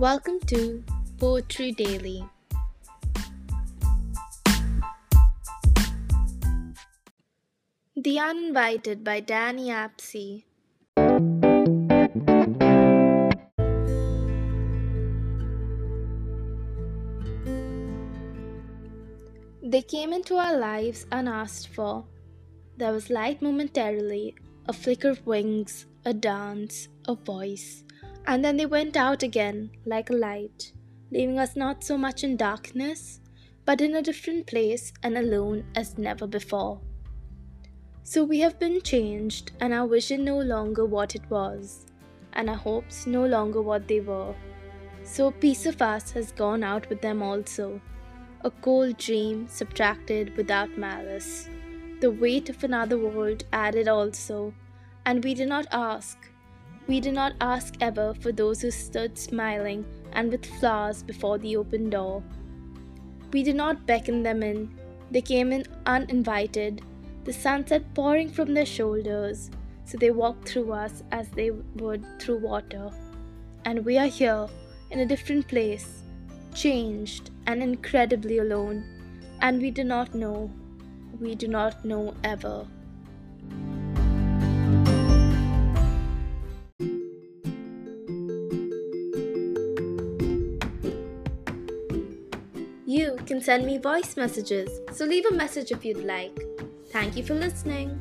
Welcome to Poetry Daily. The Uninvited by Dannie Abse. They came into our lives unasked for. There was light momentarily, a flicker of wings, a dance, a voice, and then they went out again like a light, leaving us not so much in darkness, but in a different place and alone as never before. So we have been changed, and our vision no longer what it was, and our hopes no longer what they were. So a piece of us has gone out with them also, a cold dream subtracted without malice, the weight of another world added also, and we did not ask. We did not ask ever for those who stood smiling and with flowers before the open door. We did not beckon them in, they came in uninvited, the sunset pouring from their shoulders, so they walked through us as they would through water. And we are here, in a different place, changed and incredibly alone, and we do not know, we do not know ever. You can send me voice messages, so leave a message if you'd like. Thank you for listening.